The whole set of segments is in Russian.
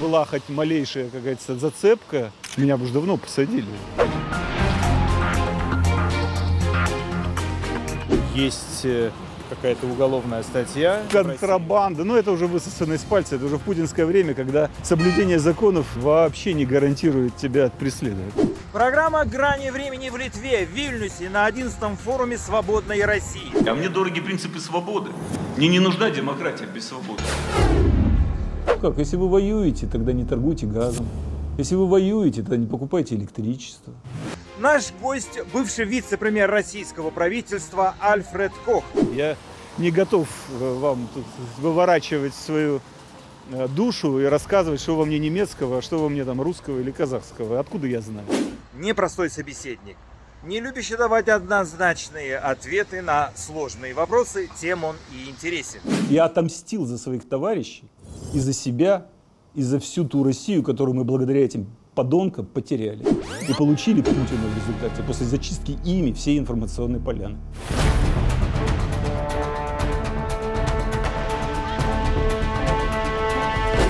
была хоть малейшая какая-то зацепка, меня бы уже давно посадили. Есть э, какая-то уголовная статья. Контрабанда, ну это уже высосано из пальца, это уже в путинское время, когда соблюдение законов вообще не гарантирует тебя от преследования. Программа «Грани времени» в Литве, в Вильнюсе, на 11-м форуме «Свободной России». А мне дороги принципы свободы. Мне не нужна демократия без свободы. Как, если вы воюете, тогда не торгуйте газом. Если вы воюете, тогда не покупайте электричество. Наш гость – бывший вице-премьер российского правительства Альфред Кох. Я не готов э, вам тут выворачивать свою э, душу и рассказывать, что во мне немецкого, а что во мне там русского или казахского. Откуда я знаю? Непростой собеседник. Не любящий давать однозначные ответы на сложные вопросы, тем он и интересен. Я отомстил за своих товарищей и за себя, и за всю ту Россию, которую мы благодаря этим подонкам потеряли. И получили Путина в результате после зачистки ими всей информационной поляны.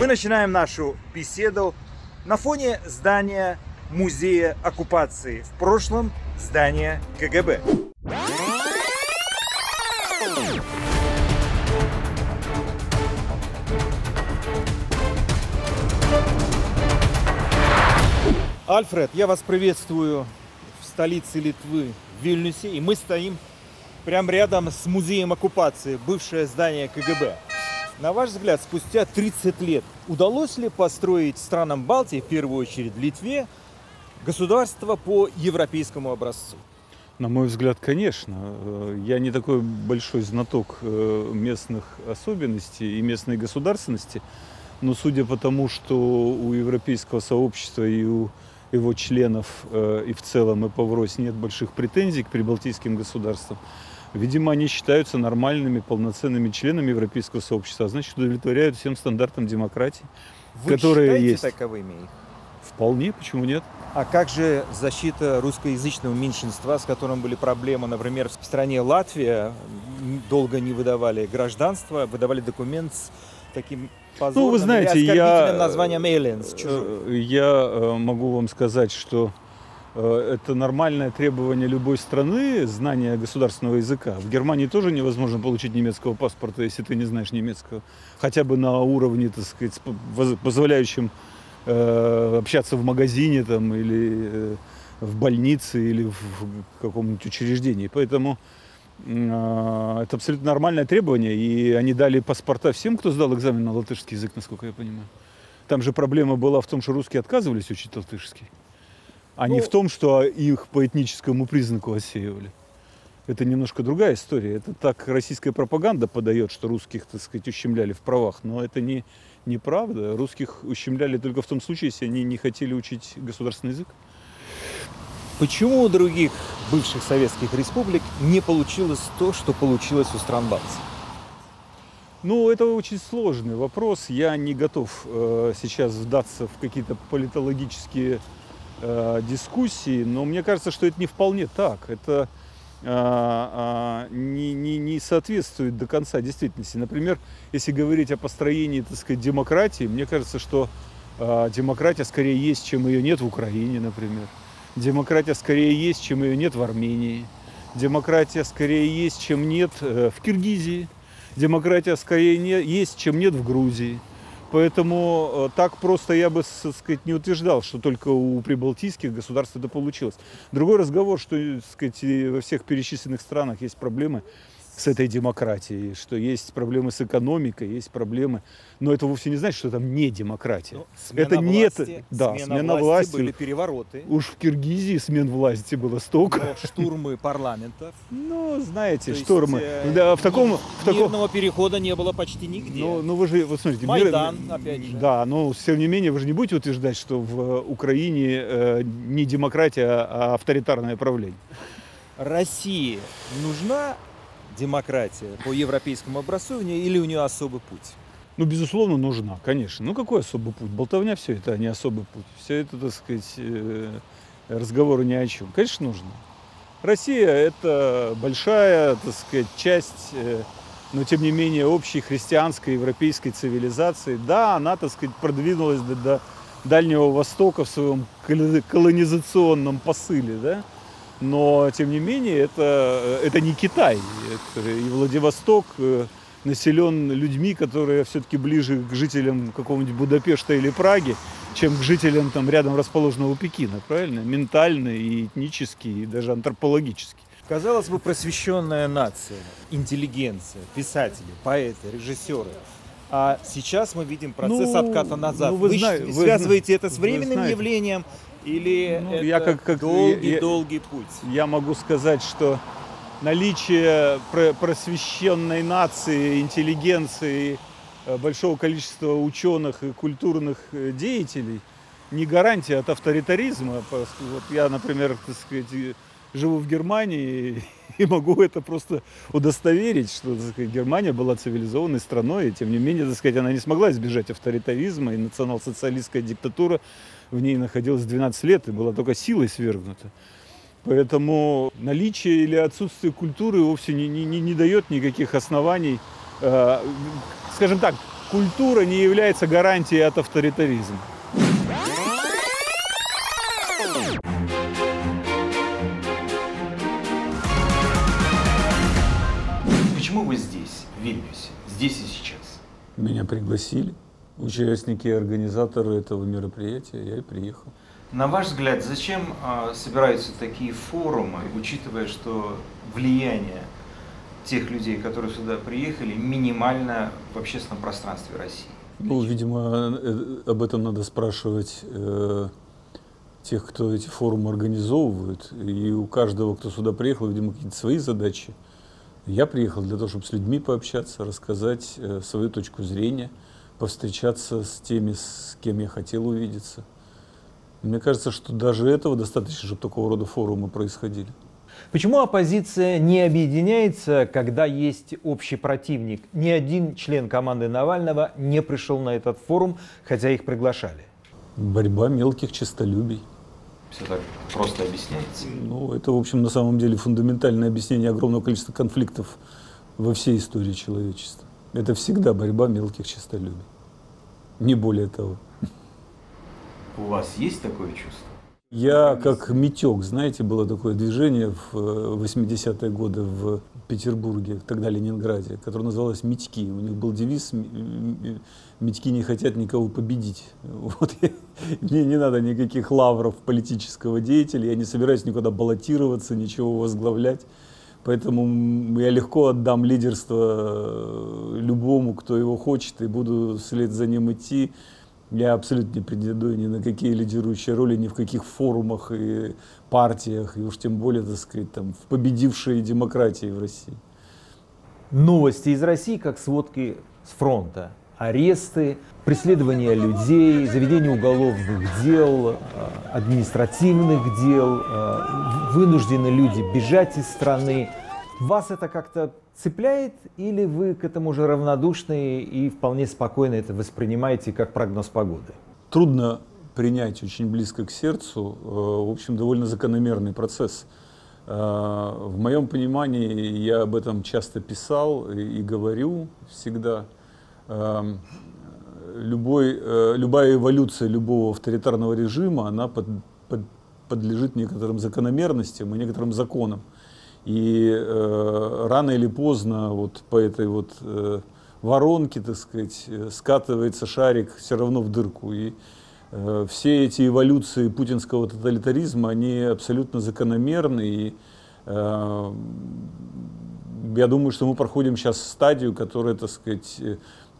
Мы начинаем нашу беседу на фоне здания музея оккупации. В прошлом здание КГБ. Альфред, я вас приветствую в столице Литвы, в Вильнюсе. И мы стоим прямо рядом с музеем оккупации, бывшее здание КГБ. На ваш взгляд, спустя 30 лет удалось ли построить странам Балтии, в первую очередь Литве, государство по европейскому образцу? На мой взгляд, конечно. Я не такой большой знаток э, местных особенностей и местной государственности, но судя по тому, что у европейского сообщества и у его членов э, и в целом и по врозь нет больших претензий к прибалтийским государствам, видимо, они считаются нормальными, полноценными членами европейского сообщества, а значит, удовлетворяют всем стандартам демократии, Вы которые есть. таковыми их? Вполне, почему нет? А как же защита русскоязычного меньшинства, с которым были проблемы, например, в стране Латвия долго не выдавали гражданство, выдавали документ с таким позорным Ну, вы знаете, или я... оскорбительным названием aliens, чужой. э, Я э, могу вам сказать, что э, это нормальное требование любой страны, знание государственного языка. В Германии тоже невозможно получить немецкого паспорта, если ты не знаешь немецкого. Хотя бы на уровне, так сказать, позволяющем э, общаться в магазине там, или э, в больнице, или в в каком-нибудь учреждении. Поэтому э, это абсолютно нормальное требование, и они дали паспорта всем, кто сдал экзамен на латышский язык, насколько я понимаю. Там же проблема была в том, что русские отказывались учить латышский, а не Ну- в том, что их по этническому признаку отсеивали. Это немножко другая история. Это так российская пропаганда подает, что русских, так сказать, ущемляли в правах. Но это не, неправда. Русских ущемляли только в том случае, если они не хотели учить государственный язык. Почему у других бывших советских республик не получилось то, что получилось у стран Балтии? Ну, это очень сложный вопрос. Я не готов э, сейчас вдаться в какие-то политологические э, дискуссии, но мне кажется, что это не вполне так. Это э, э, не, не, не соответствует до конца действительности. Например, если говорить о построении, так сказать, демократии, мне кажется, что э, демократия скорее есть, чем ее нет в Украине, например. Демократия скорее есть, чем ее нет в Армении. Демократия скорее есть, чем нет э, в Киргизии. Демократия скорее не, есть, чем нет в Грузии. Поэтому э, так просто я бы, так сказать, не утверждал, что только у прибалтийских государств это получилось. Другой разговор, что, так сказать, и во всех перечисленных странах есть проблемы с этой демократией, что есть проблемы с экономикой, есть проблемы. Но это вовсе не значит, что там не демократия. Ну, смена это нет, власти, да, смена, смена власти, власти. были перевороты, Уж в Киргизии смен власти было столько. но штурмы парламентов. Ну, знаете, То есть, штормы. э, да, в таком, в таком, Мирного перехода не было почти нигде. Ну, ну вы же, вот смотрите, Майдан, мир- опять же. Да, но тем не менее вы же не будете утверждать, что в э, Украине э, не демократия, а авторитарное правление. России нужна демократия по европейскому образцу или у нее особый путь? Ну, безусловно, нужна, конечно. Ну, какой особый путь? Болтовня все это, а не особый путь. Все это, так сказать, э, разговоры ни о чем. Конечно, нужно. Россия – это большая, так сказать, часть э, но тем не менее общей христианской европейской цивилизации. Да, она, так сказать, продвинулась до, до Дальнего Востока в своем колонизационном посыле, да, но тем не менее это, это не Китай, это и Владивосток э, населен людьми, которые все-таки ближе к жителям какого-нибудь Будапешта или Праги, чем к жителям там рядом расположенного Пекина, правильно? Ментально и этнически, и даже антропологически. Казалось бы, просвещенная нация, интеллигенция, писатели, поэты, режиссеры. А сейчас мы видим процесс ну, отката назад. Ну, вы, вы зна- связываете вы, это с временным явлением или ну, это я как, как, долгий, я, долгий путь? Я могу сказать, что наличие просвещенной нации, интеллигенции, э, большого количества ученых и культурных э, деятелей не гарантия от авторитаризма. Вот я, например, так сказать, живу в Германии и могу это просто удостоверить, что сказать, Германия была цивилизованной страной, и тем не менее, так сказать, она не смогла избежать авторитаризма, и национал-социалистская диктатура в ней находилась 12 лет и была только силой свергнута. Поэтому наличие или отсутствие культуры вовсе не, не, не дает никаких оснований. Э, скажем так, культура не является гарантией от авторитаризма. Почему вы здесь, в Вильнюсе, здесь и сейчас? Меня пригласили. Участники и организаторы этого мероприятия, я и приехал. На ваш взгляд, зачем э, собираются такие форумы, учитывая, что влияние тех людей, которые сюда приехали, минимально в общественном пространстве России? Ну, видимо, э, об этом надо спрашивать э, тех, кто эти форумы организовывают. И у каждого, кто сюда приехал, видимо, какие-то свои задачи. Я приехал для того, чтобы с людьми пообщаться, рассказать э, свою точку зрения, повстречаться с теми, с кем я хотел увидеться. Мне кажется, что даже этого достаточно, чтобы такого рода форумы происходили. Почему оппозиция не объединяется, когда есть общий противник? Ни один член команды Навального не пришел на этот форум, хотя их приглашали. Борьба мелких честолюбий все так просто объясняется? Ну, это, в общем, на самом деле фундаментальное объяснение огромного количества конфликтов во всей истории человечества. Это всегда борьба мелких честолюбий. Не более того. У вас есть такое чувство? Я как метек, знаете, было такое движение в 80-е э, годы в Петербурге, тогда Ленинграде, которое называлось «Митьки». У них был девиз «Митьки не хотят никого победить». Вот я, мне не надо никаких лавров политического деятеля, я не собираюсь никуда баллотироваться, ничего возглавлять. Поэтому я легко отдам лидерство любому, кто его хочет, и буду вслед за ним идти. Я абсолютно не претендую ни на какие лидирующие роли, ни в каких форумах и партиях, и уж тем более, так сказать, там, в победившей демократии в России. Новости из России, как сводки с фронта. Аресты, преследование людей, заведение уголовных дел, а, административных дел, а, вынуждены люди бежать из страны. Вас это как-то цепляет или вы к этому же равнодушны и вполне спокойно это воспринимаете как прогноз погоды? Трудно принять очень близко к сердцу, э, в общем, довольно закономерный процесс. Э, в моем понимании, я об этом часто писал и говорю всегда, э, любой, любая эволюция любого авторитарного режима, она под, под, подлежит некоторым закономерностям и некоторым законам. И э, рано или поздно вот по этой вот э, воронке, так сказать, скатывается шарик все равно в дырку. И э, все эти эволюции путинского тоталитаризма, они абсолютно закономерны. И э, я думаю, что мы проходим сейчас стадию, которая, так сказать,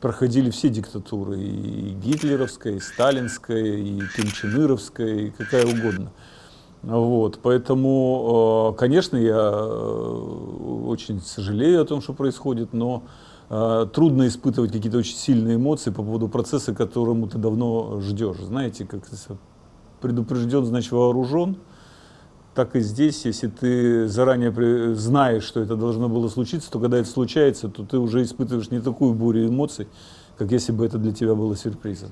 проходили все диктатуры, и гитлеровская, и сталинская, и кимченыровская, и какая угодно. Вот, поэтому, э, конечно, я э, очень сожалею о том, что происходит, но э, трудно испытывать какие-то очень сильные эмоции по поводу процесса, которому ты давно ждешь. Знаете, как предупрежден, значит вооружен. Так и здесь, если ты заранее знаешь, что это должно было случиться, то когда это случается, то ты уже испытываешь не такую бурю эмоций, как если бы это для тебя было сюрпризом.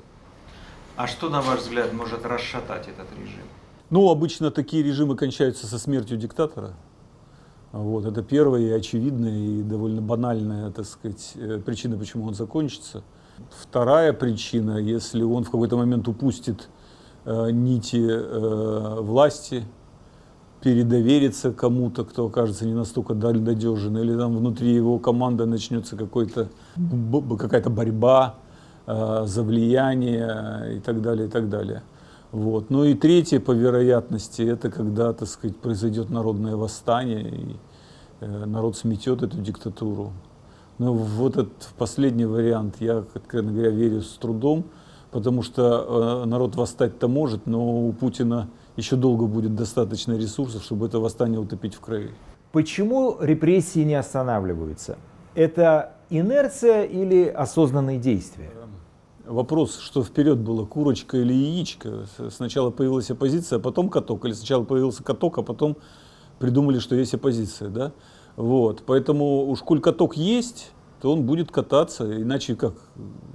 А что, на ваш взгляд, может расшатать этот режим? Ну, обычно такие режимы кончаются со смертью диктатора. Вот, это первая и очевидная, и довольно банальная, так сказать, э, причина, почему он закончится. Вторая причина, если он в какой-то момент упустит э, нити э, власти, передоверится кому-то, кто окажется не настолько надежен, или там внутри его команды начнется какой-то, какая-то борьба э, за влияние и так далее, и так далее. Вот. Ну и третье, по вероятности, это когда, так сказать, произойдет народное восстание, и э, народ сметет эту диктатуру. Но вот этот последний вариант я, откровенно говоря, верю с трудом, потому что э, народ восстать-то может, но у Путина еще долго будет достаточно ресурсов, чтобы это восстание утопить в крови. Почему репрессии не останавливаются? Это инерция или осознанные действия? Вопрос, что вперед было, курочка или яичко. Сначала появилась оппозиция, а потом каток. Или сначала появился каток, а потом придумали, что есть оппозиция. Да? Вот. Поэтому уж коль каток есть, то он будет кататься. Иначе как?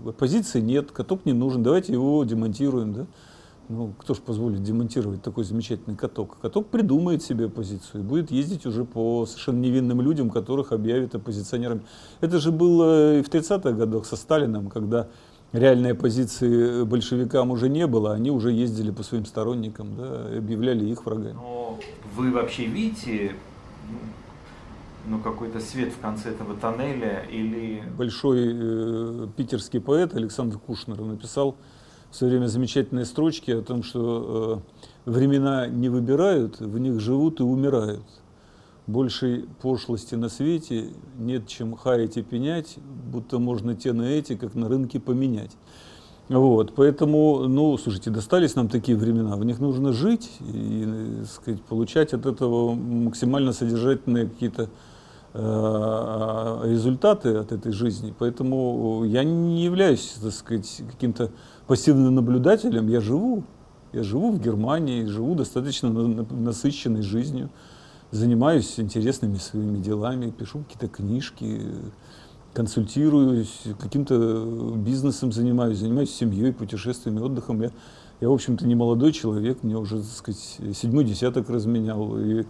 Оппозиции нет, каток не нужен. Давайте его демонтируем. Да? Ну, кто же позволит демонтировать такой замечательный каток? Каток придумает себе оппозицию и будет ездить уже по совершенно невинным людям, которых объявят оппозиционерами. Это же было и в 30-х годах со Сталином, когда реальной оппозиции большевикам уже не было, они уже ездили по своим сторонникам, да, объявляли их врагами. Но вы вообще видите ну, какой-то свет в конце этого тоннеля или... Большой э, питерский поэт Александр Кушнер написал в свое время замечательные строчки о том, что э, времена не выбирают, в них живут и умирают большей пошлости на свете нет, чем хаять и пенять, будто можно те на эти, как на рынке, поменять. Вот, поэтому, ну, слушайте, достались нам такие времена, в них нужно жить и, так сказать, получать от этого максимально содержательные какие-то э, результаты от этой жизни. Поэтому я не являюсь, так сказать, каким-то пассивным наблюдателем, я живу. Я живу в Германии, живу достаточно насыщенной жизнью занимаюсь интересными своими делами, пишу какие-то книжки, консультируюсь, каким-то бизнесом занимаюсь, занимаюсь семьей, путешествиями, отдыхом. Я, я в общем-то, не молодой человек, мне уже, так сказать, седьмой десяток разменял. И,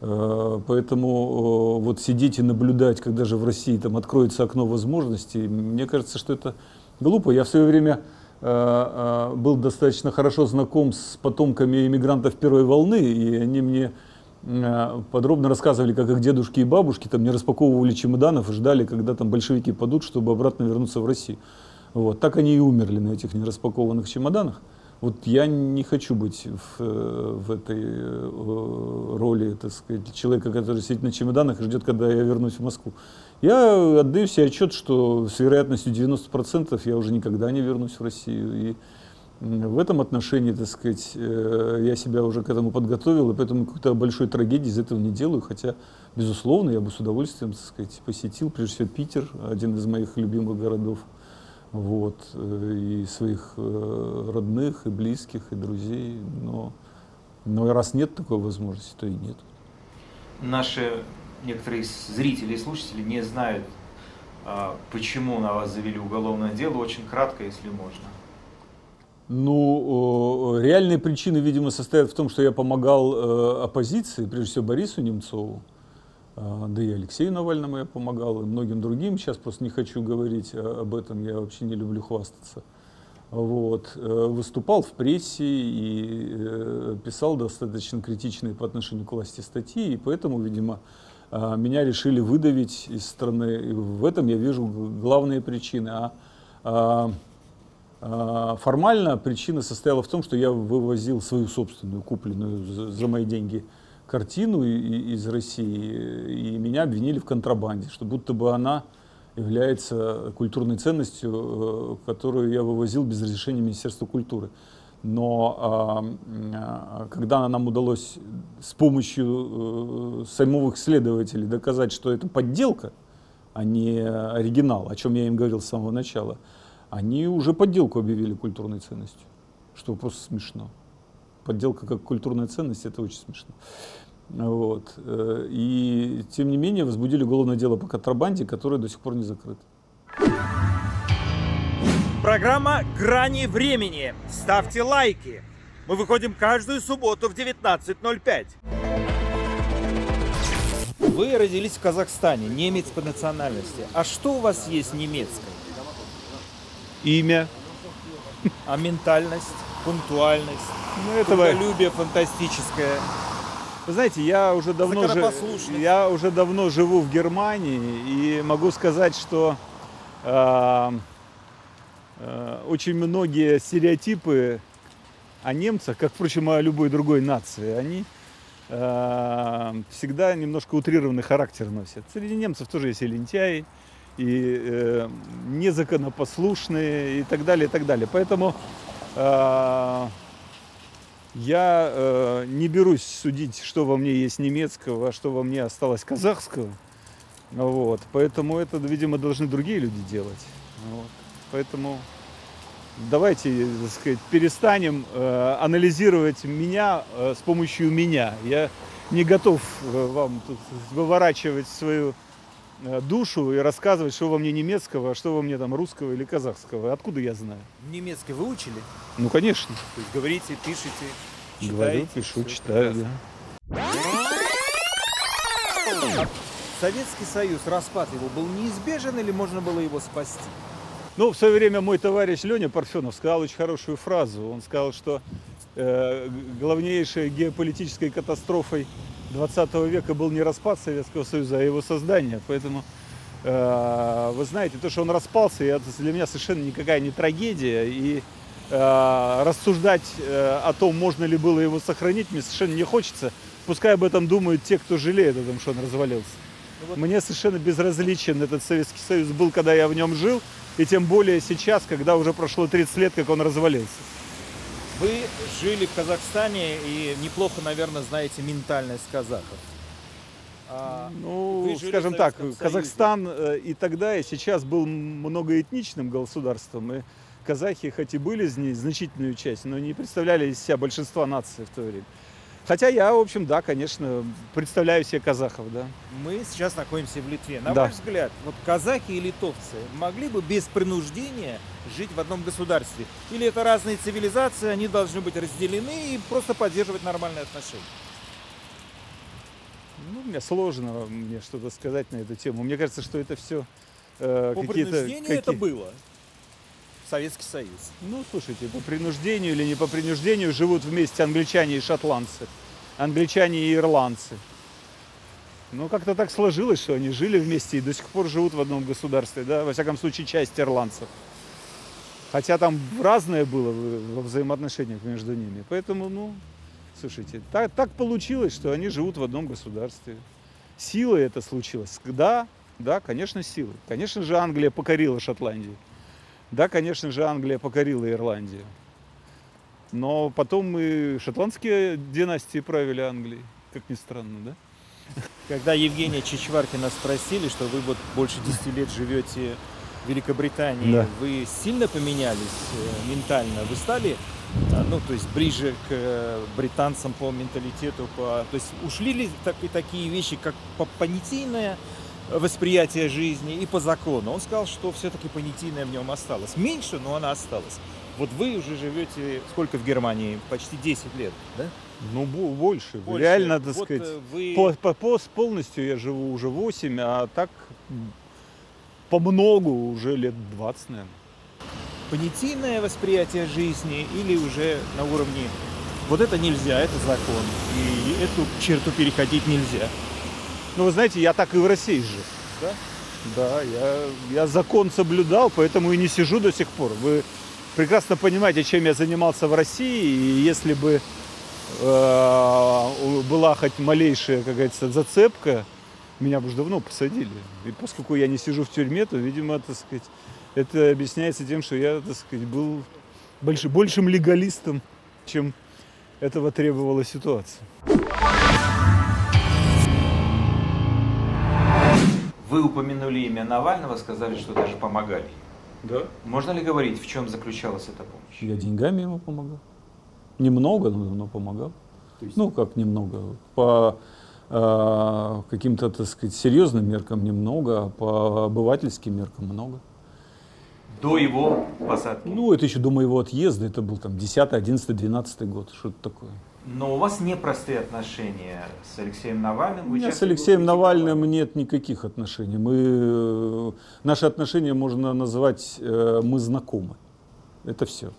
э, поэтому э, вот сидеть и наблюдать, когда же в России там откроется окно возможностей, мне кажется, что это глупо. Я в свое время был достаточно хорошо знаком с потомками иммигрантов первой волны, и они мне Э, подробно рассказывали, как их дедушки и бабушки там не распаковывали чемоданов и ждали, когда там большевики падут, чтобы обратно вернуться в Россию. Вот. Так они и умерли на этих нераспакованных чемоданах. Вот я не хочу быть в, э, в этой э, роли, так сказать, человека, который сидит на чемоданах и ждет, когда я вернусь в Москву. Я отдаю себе отчет, что с вероятностью 90% я уже никогда не вернусь в Россию. И в этом отношении, так сказать, э, я себя уже к этому подготовил, и поэтому какой-то большой трагедии из этого не делаю, хотя, безусловно, я бы с удовольствием, так сказать, посетил, прежде всего, Питер, один из моих любимых городов, вот, э, и своих э, родных, и близких, и друзей, но, но раз нет такой возможности, то и нет. Наши некоторые зрители и слушатели не знают, а, почему на вас завели уголовное дело, очень кратко, если можно. Ну, реальные причины, видимо, состоят в том, что я помогал э, оппозиции, прежде всего Борису Немцову, э, да и Алексею Навальному я помогал, и многим другим. Сейчас просто не хочу говорить об этом, я вообще не люблю хвастаться. Вот. Э, выступал в прессе и писал достаточно критичные по отношению к власти статьи, и поэтому, видимо, меня решили выдавить из страны. И в этом я вижу главные причины. А, а а, формально причина состояла в том, что я вывозил свою собственную, купленную за мои деньги картину из России, и меня обвинили в контрабанде, что будто бы она является культурной ценностью, э, которую я вывозил без разрешения Министерства культуры. Но а, а, когда нам удалось с помощью э, самовых следователей доказать, что это подделка, а не оригинал, о чем я им говорил с самого начала, они уже подделку объявили культурной ценностью, что просто смешно. Подделка как культурная ценность, это очень смешно. Вот. Э, и тем не менее возбудили уголовное дело по контрабанде, которое до сих пор не закрыто. Программа «Грани времени». Ставьте лайки. Мы выходим каждую субботу в 19.05. Вы родились в Казахстане, немец по национальности. А что у вас есть немецкое? Имя. А ментальность, пунктуальность, Ну, этого, трудолюбие фантастическое. Вы знаете, я уже давно, Законопослушность. я уже давно живу в Германии и могу сказать, что э, очень многие стереотипы о немцах, как, впрочем, о любой другой нации, они э, всегда немножко утрированный характер носят. Среди немцев тоже есть и лентяи, и э, незаконопослушные, и так далее, и так далее. Поэтому э, я э, не берусь судить, что во мне есть немецкого, а что во мне осталось казахского. Вот. Поэтому это, видимо, должны другие люди делать. Вот. Поэтому давайте, так сказать, перестанем э, анализировать меня э, с помощью меня. Я не готов э, вам тут выворачивать свою душу и рассказывать, что во мне немецкого, а что во мне там русского или казахского. Откуда я знаю? Немецкий выучили? Ну, конечно. То есть говорите, пишете, читаете? Говорю, пишу, читаю, прекрасно. да. Советский Союз, распад его был неизбежен или можно было его спасти? Ну, в свое время мой товарищ Леня Парфенов сказал очень хорошую фразу. Он сказал, что э, главнейшей геополитической катастрофой 20 века был не распад Советского Союза, а его создание. Поэтому, э, вы знаете, то, что он распался, это для меня совершенно никакая не трагедия. И э, рассуждать э, о том, можно ли было его сохранить, мне совершенно не хочется. Пускай об этом думают те, кто жалеет о том, что он развалился. Ну Мне совершенно безразличен этот Советский Союз был, когда я в нем жил, и тем более сейчас, когда уже прошло 30 лет, как он развалился. Вы жили в Казахстане и неплохо, наверное, знаете ментальность казахов. А, Ну, скажем так, Советском Казахстан э, и тогда, и сейчас был многоэтничным государством, и казахи хоть и были значительную часть, но не представляли из себя большинства наций в то время. Хотя я, в общем, да, конечно, представляю себе казахов, да. мы сейчас находимся в Литве. На Да. ваш взгляд, вот казахи и литовцы могли бы без принуждения жить в одном государстве? Или это разные цивилизации, они должны быть разделены и просто поддерживать нормальные отношения? Ну, мне сложно мне что-то сказать на эту тему. Мне кажется, что это все э, По какие-то... принуждению это какие- было. Советский Союз. Ну, слушайте, по принуждению или не по принуждению живут вместе англичане и шотландцы, англичане и ирландцы. Ну, как-то так сложилось, что они жили вместе и до сих пор живут в одном государстве, да, во всяком случае, часть ирландцев. Хотя там разное было во взаимоотношениях между ними. Поэтому, ну, слушайте, так, так получилось, что они живут в одном государстве. Силой это случилось. Да, да, конечно, силой. Конечно же, Англия покорила Шотландию. Да, конечно же, Англия покорила Ирландию. Но потом и шотландские династии правили Англией. Как ни странно, да? Когда Евгения Чичваркина спросили, что вы вот больше 10 лет живете в Великобритании, Да. вы сильно поменялись э, ментально? Вы стали, а, ну, то есть ближе к э, британцам по менталитету, по... то есть ушли ли так, и такие вещи, как по- понятийное восприятие жизни и по закону? Он сказал, что все-таки понятийное в нем осталось. Меньше, но она осталась. Вот вы уже живете сколько в Германии? Почти 10 лет, да? Ну, бо- больше. Больше. Реально, так Вот, сказать, э, вы... по, по- по- полностью я живу уже 8, а так по многу уже лет 20, наверное. понятийное восприятие жизни или уже на уровне вот это нельзя, это закон, и эту черту переходить нельзя. Ну, вы знаете, я так и в России жил. Да? Да, я, я закон соблюдал, поэтому и не сижу до сих пор. Вы прекрасно понимаете, чем я занимался в России, и если бы э, была хоть малейшая, как говорится, зацепка, меня бы уже давно посадили. И поскольку я не сижу в тюрьме, то, видимо, так сказать, это объясняется тем, что я, так сказать, был больше, большим легалистом, чем этого требовала ситуация. Вы упомянули имя Навального, сказали, что даже помогали. Да. Можно ли говорить, в чем заключалась эта помощь? Я деньгами ему помогал. Немного, но, но помогал. Ну, как немного. По э, каким-то, так сказать, серьезным меркам немного, а по обывательским меркам много. до его посадки. Ну, это еще до моего отъезда, это был там 10, 11, 12 год, что-то такое. Но у вас непростые отношения с Алексеем Навальным. У Вы меня часто с Алексеем Навальным нет никаких отношений. Мы, э, наши отношения можно назвать, э, мы знакомы. Это все.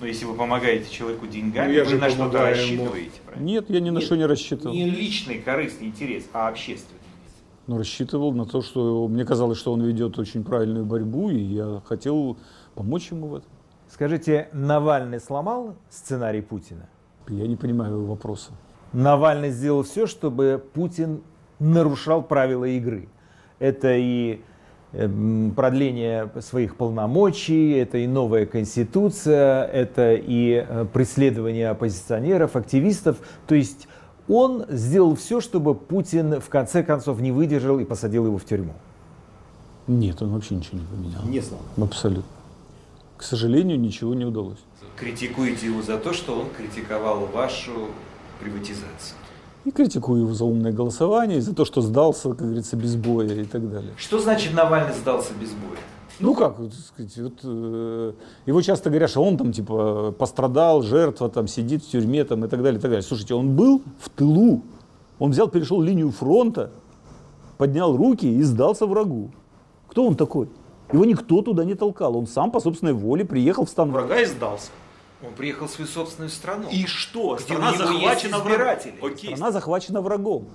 Но если вы помогаете человеку деньгами, Ну, я вы же на что-то ему. рассчитываете, правильно? Нет, я ни на Нет, что не рассчитывал. Не личный корыстный интерес, а общественный. Но рассчитывал на то, что мне казалось, что он ведет очень правильную борьбу, и я хотел помочь ему в этом. Скажите, Навальный сломал сценарий Путина? Я не понимаю его вопроса. Навальный сделал все, чтобы Путин нарушал правила игры. Это и эм, продление своих полномочий, это и новая конституция, это и э, преследование оппозиционеров, активистов. То есть он сделал все, чтобы Путин в конце концов не выдержал и посадил его в тюрьму. Нет, он вообще ничего не поменял. Не сломал. Абсолютно. К сожалению, ничего не удалось. Критикуете его за то, что он критиковал вашу приватизацию. И критикую его за умное голосование, и за то, что сдался, как говорится, без боя и так далее. Что значит Навальный сдался без боя? Ну как, так сказать, вот, э, его часто говорят, что он там типа пострадал, жертва там сидит в тюрьме там и так далее, и так далее. Слушайте, он был в тылу, он взял, перешел линию фронта, поднял руки и сдался врагу. Кто он такой? Его никто туда не толкал, он сам по собственной воле приехал в стан врага и сдался. Он приехал в свою собственную страну. И что? Страна захвачена врагом. Окей. Страна захвачена врагом.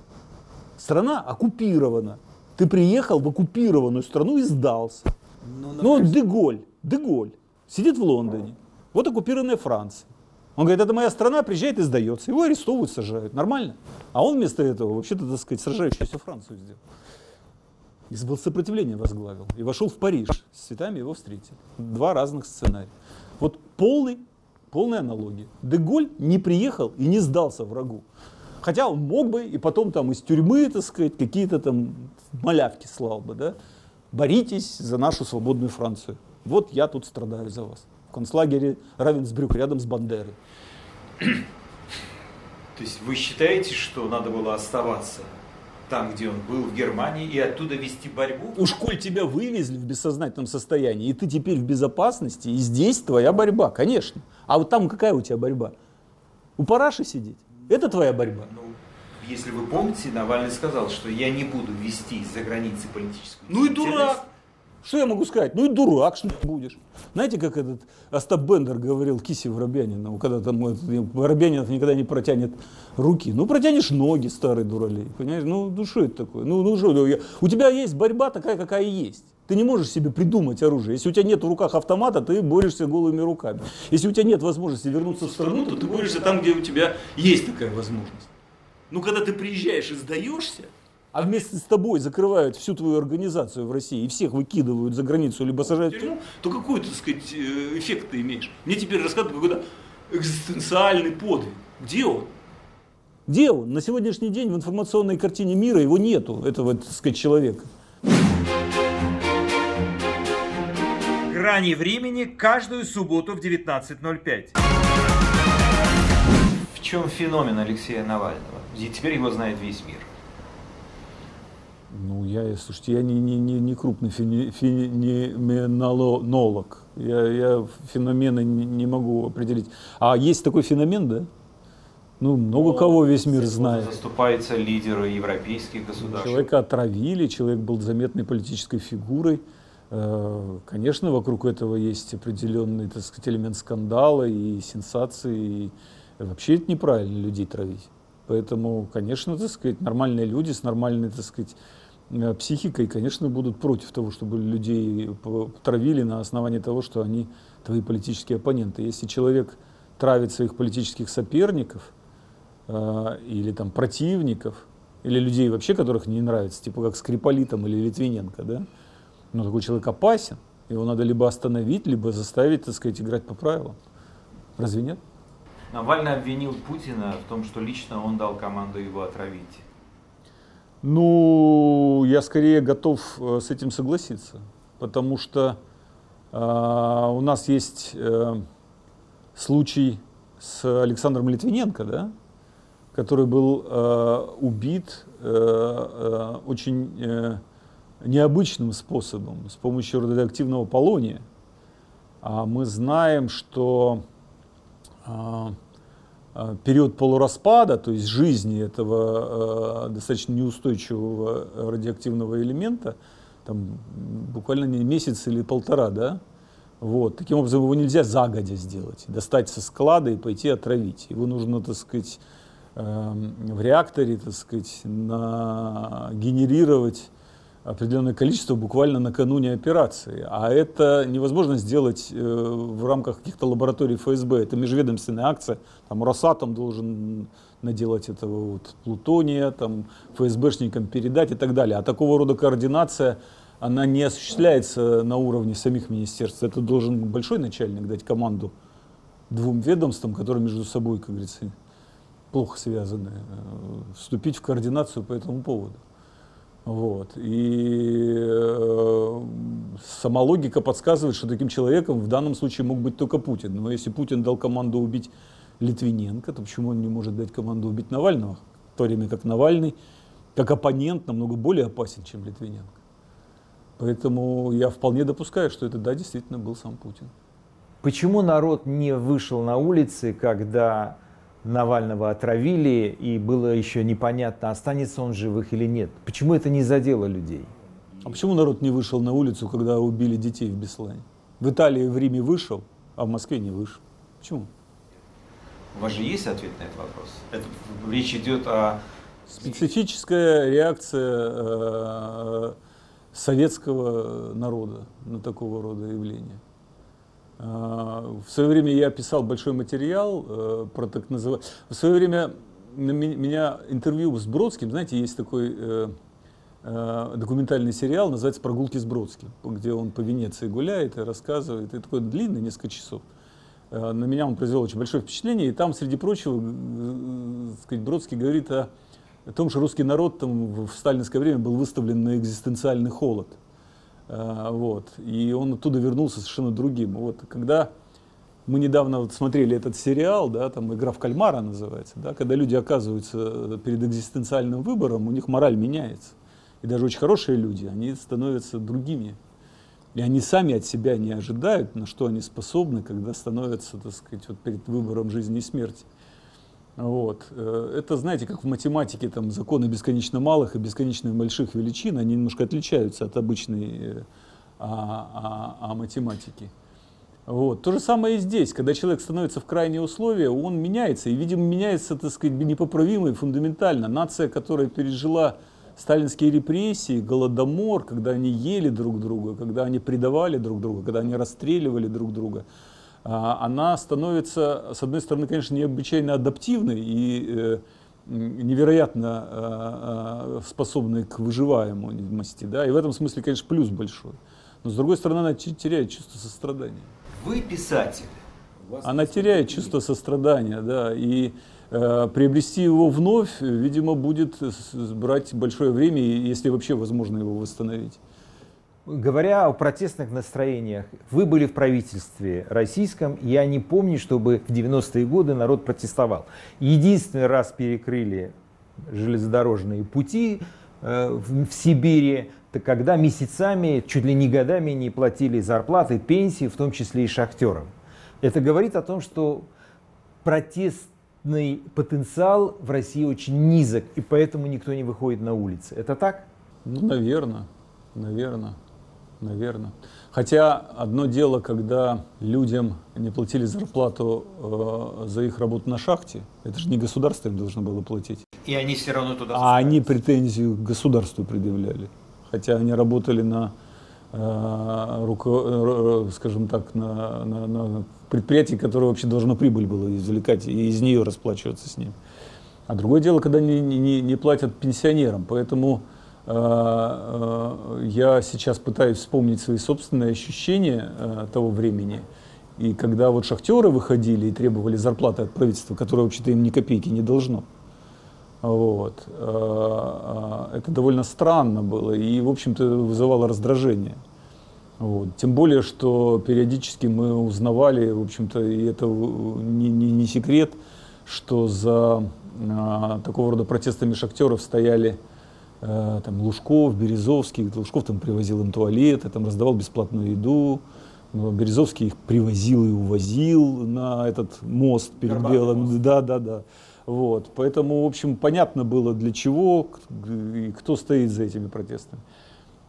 Страна оккупирована. Ты приехал в оккупированную страну и сдался. Ну, Ну, вот Деголь, Деголь сидит в Лондоне. Вот оккупированная Франция. Он говорит, это моя страна, приезжает и сдается. Его арестовывают, сажают. Нормально. А он вместо этого, вообще-то, так сказать, сражающуюся Францию сделал. И был сопротивление возглавил. И вошел в Париж. С цветами его встретили. Два разных сценария. Вот полный, полная аналогия. Деголь не приехал и не сдался врагу. Хотя он мог бы и потом там из тюрьмы, так сказать, какие-то там малявки слал бы, да. Боритесь за нашу свободную Францию. Вот я тут страдаю за вас. В концлагере Равенсбрюк рядом с Бандерой. То есть вы считаете, что надо было оставаться там, где он был, в Германии, и оттуда вести борьбу? Уж коль тебя вывезли в бессознательном состоянии, и ты теперь в безопасности, и здесь твоя борьба, конечно. А вот там какая у тебя борьба? У параши сидеть? Это твоя борьба. Ну, если вы помните, Навальный сказал, что я не буду вести за границей политическую Ну и дурак. Что я могу сказать? Ну и дурак, что будешь. Знаете, как этот Остап Бендер говорил Кисе Воробьянину, когда там Воробьянинов никогда не протянет руки. Ну, протянешь ноги, старый дуралей. Понимаешь? Ну, ну что это такое? Ну, ну что, у тебя есть борьба такая, какая есть. Ты не можешь себе придумать оружие. Если у тебя нет в руках автомата, ты борешься голыми руками. Если у тебя нет возможности вернуться в страну, то ты борешься там, где у тебя есть такая возможность. Ну, когда ты приезжаешь и сдаешься, а вместе с тобой закрывают всю твою организацию в России и всех выкидывают за границу, либо сажают в тюрьму, то какой, так сказать, э, эффект ты имеешь? Мне теперь рассказывают какой-то экзистенциальный подвиг. Где он? Где он? На сегодняшний день в информационной картине мира его нету, этого, так сказать, человека. Грани времени каждую субботу в 19.05. В чем феномен Алексея Навального? И теперь его знает весь мир. Ну, я, слушайте, я не, не, не, не крупный феноменолог. Я, я феномены не, не могу определить. А есть такой феномен, да? Ну, много кого весь мир знает. Заступаются лидеры европейских государств. Человека отравили, человек был заметной политической фигурой. Э, Конечно, вокруг этого есть определенный, так сказать, элемент скандала и сенсации. И вообще это неправильно людей травить. Поэтому, конечно, так сказать, нормальные люди с нормальной, так сказать, психикой, конечно, будут против того, чтобы людей травили на основании того, что они твои политические оппоненты. Если человек травит своих политических соперников, э, или там противников, или людей вообще, которых не нравится, типа как Скрипали там или Литвиненко, да, но такой человек опасен, его надо либо остановить, либо заставить, так сказать, играть по правилам. Разве нет? Навальный обвинил Путина в том, что лично он дал команду его отравить. Ну, я скорее готов э, с этим согласиться, потому что э, у нас есть э, случай с Александром Литвиненко, да, который был э, убит э, э, очень э, необычным способом, с помощью радиоактивного полония. А мы знаем, что а, период полураспада, то есть жизни этого а, достаточно неустойчивого радиоактивного элемента, там буквально месяц или полтора, да, вот. Таким образом, его нельзя загодя сделать, достать со склада и пойти отравить. Его нужно, так сказать, эм, в реакторе, так сказать, на... генерировать определенное количество буквально накануне операции. А это невозможно сделать э, в рамках каких-то лабораторий ФСБ. Это межведомственная акция. Там Росатом должен наделать этого вот плутония, там ФСБшникам передать и так далее. А такого рода координация она не осуществляется на уровне самих министерств. Это должен большой начальник дать команду двум ведомствам, которые между собой, как говорится, плохо связаны, э, вступить в координацию по этому поводу. Вот. И э, сама логика подсказывает, что таким человеком в данном случае мог быть только Путин. Но если Путин дал команду убить Литвиненко, то почему он не может дать команду убить Навального? В то время как Навальный, как оппонент, намного более опасен, чем Литвиненко. Поэтому я вполне допускаю, что это, да, действительно был сам Путин. Почему народ не вышел на улицы, когда Навального отравили, и было еще непонятно, останется он живых или нет? Почему это не задело людей? А почему народ не вышел на улицу, когда убили детей в Беслане? В Италии в Риме вышел, а в Москве не вышел. Почему? У вас же есть ответ на этот вопрос? Это, речь идет о... Специфическая реакция э, советского народа на такого рода явления. А, в свое время я писал большой материал э, про так называемый... В свое время на меня интервью с Бродским, знаете, есть такой э, э, документальный сериал, называется «Прогулки с Бродским», где он по Венеции гуляет и рассказывает, и такой длинный, несколько часов. На меня он произвел очень большое впечатление, и там, среди прочего, сказать, Бродский говорит о о том, что русский народ там в сталинское время был выставлен на экзистенциальный холод. А, вот. И он оттуда вернулся совершенно другим. Вот. Когда мы недавно вот смотрели этот сериал, да, там «Игра в кальмара» называется, да, когда люди оказываются перед экзистенциальным выбором, у них мораль меняется. И даже очень хорошие люди, они становятся другими. И они сами от себя не ожидают, на что они способны, когда становятся, так сказать, вот перед выбором жизни и смерти. Вот. Э, это, знаете, как в математике, там законы бесконечно малых и бесконечно больших величин, они немножко отличаются от обычной э, а, а, а математики. Вот. То же самое и здесь, когда человек становится в крайние условия, он меняется, и, видимо, меняется, так сказать, непоправимо и фундаментально. Нация, которая пережила сталинские репрессии, голодомор, когда они ели друг друга, когда они предавали друг друга, когда они расстреливали друг друга, она становится, с одной стороны, конечно, необычайно адаптивной и э, невероятно э, э, способной к выживаемости, да, и в этом смысле, конечно, плюс большой. Но с другой стороны, она теряет чувство сострадания. Вы писатель. Она теряет чувство сострадания, да, и э, приобрести его вновь, видимо, будет брать большое время, если вообще возможно его восстановить. Говоря о протестных настроениях, вы были в правительстве российском, я не помню, чтобы в 90-е годы народ протестовал. Единственный раз перекрыли железнодорожные пути э, в, Сибири, когда месяцами, чуть ли не годами не платили зарплаты, пенсии, в том числе и шахтерам. Это говорит о том, что протестный потенциал в России очень низок, и поэтому никто не выходит на улицы. Это так? Ну, наверное, наверное наверное. Хотя одно дело, когда людям не платили зарплату э, за их работу на шахте, это же не государство им должно было платить. И они все равно туда А они претензию к государству предъявляли. Хотя они работали на, э, руко, э, скажем так, на, на, на предприятии, которое вообще должно прибыль было извлекать и из нее расплачиваться с ним. А другое дело, когда не, не, не платят пенсионерам. Поэтому Э, э, я сейчас пытаюсь вспомнить свои собственные ощущения э, того времени. И когда вот шахтеры выходили и требовали зарплаты от правительства, которое вообще-то им ни копейки не должно, вот, это довольно странно было и, в общем-то, вызывало раздражение. Вот. Тем более, что периодически мы узнавали, в общем-то, и это не, не, не секрет, что за а, такого рода протестами шахтеров стояли Э, там, Лужков, Березовский. Лужков там привозил им туалеты, там раздавал бесплатную еду. Ну, Березовский их привозил и увозил на этот мост перед Горбатый Белым. мост. Да, да, да. Вот. Поэтому, в общем, понятно было для чего и кто стоит за этими протестами.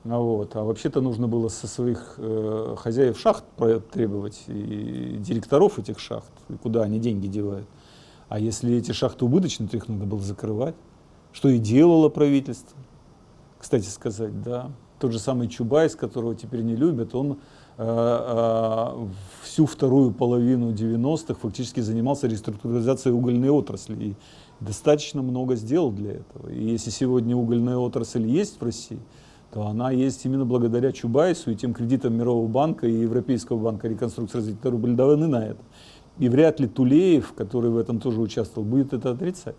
А Вот. А вообще-то нужно было со своих э, хозяев шахт требовать и директоров этих шахт, и куда они деньги девают. А если эти шахты убыточны, то их надо было закрывать. Что и делало правительство, кстати сказать, да. Тот же самый Чубайс, которого теперь не любят, он э, э, всю вторую половину 90-х фактически занимался реструктуризацией угольной отрасли. И достаточно много сделал для этого. И если сегодня угольная отрасль есть в России, то она есть именно благодаря Чубайсу и тем кредитам Мирового банка и Европейского банка реконструкции развития рубль даны на это. И вряд ли Тулеев, который в этом тоже участвовал, будет это отрицать.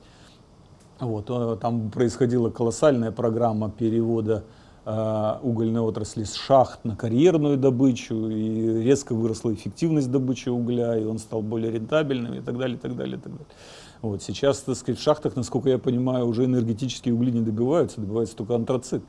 Вот, э, там происходила колоссальная программа перевода э, угольной отрасли с шахт на карьерную добычу, и резко выросла эффективность добычи угля, и он стал более рентабельным, и так далее, и так далее, и так далее. Вот, сейчас, так сказать, в шахтах, насколько я понимаю, уже энергетические угли не добиваются, добивается только антрацит.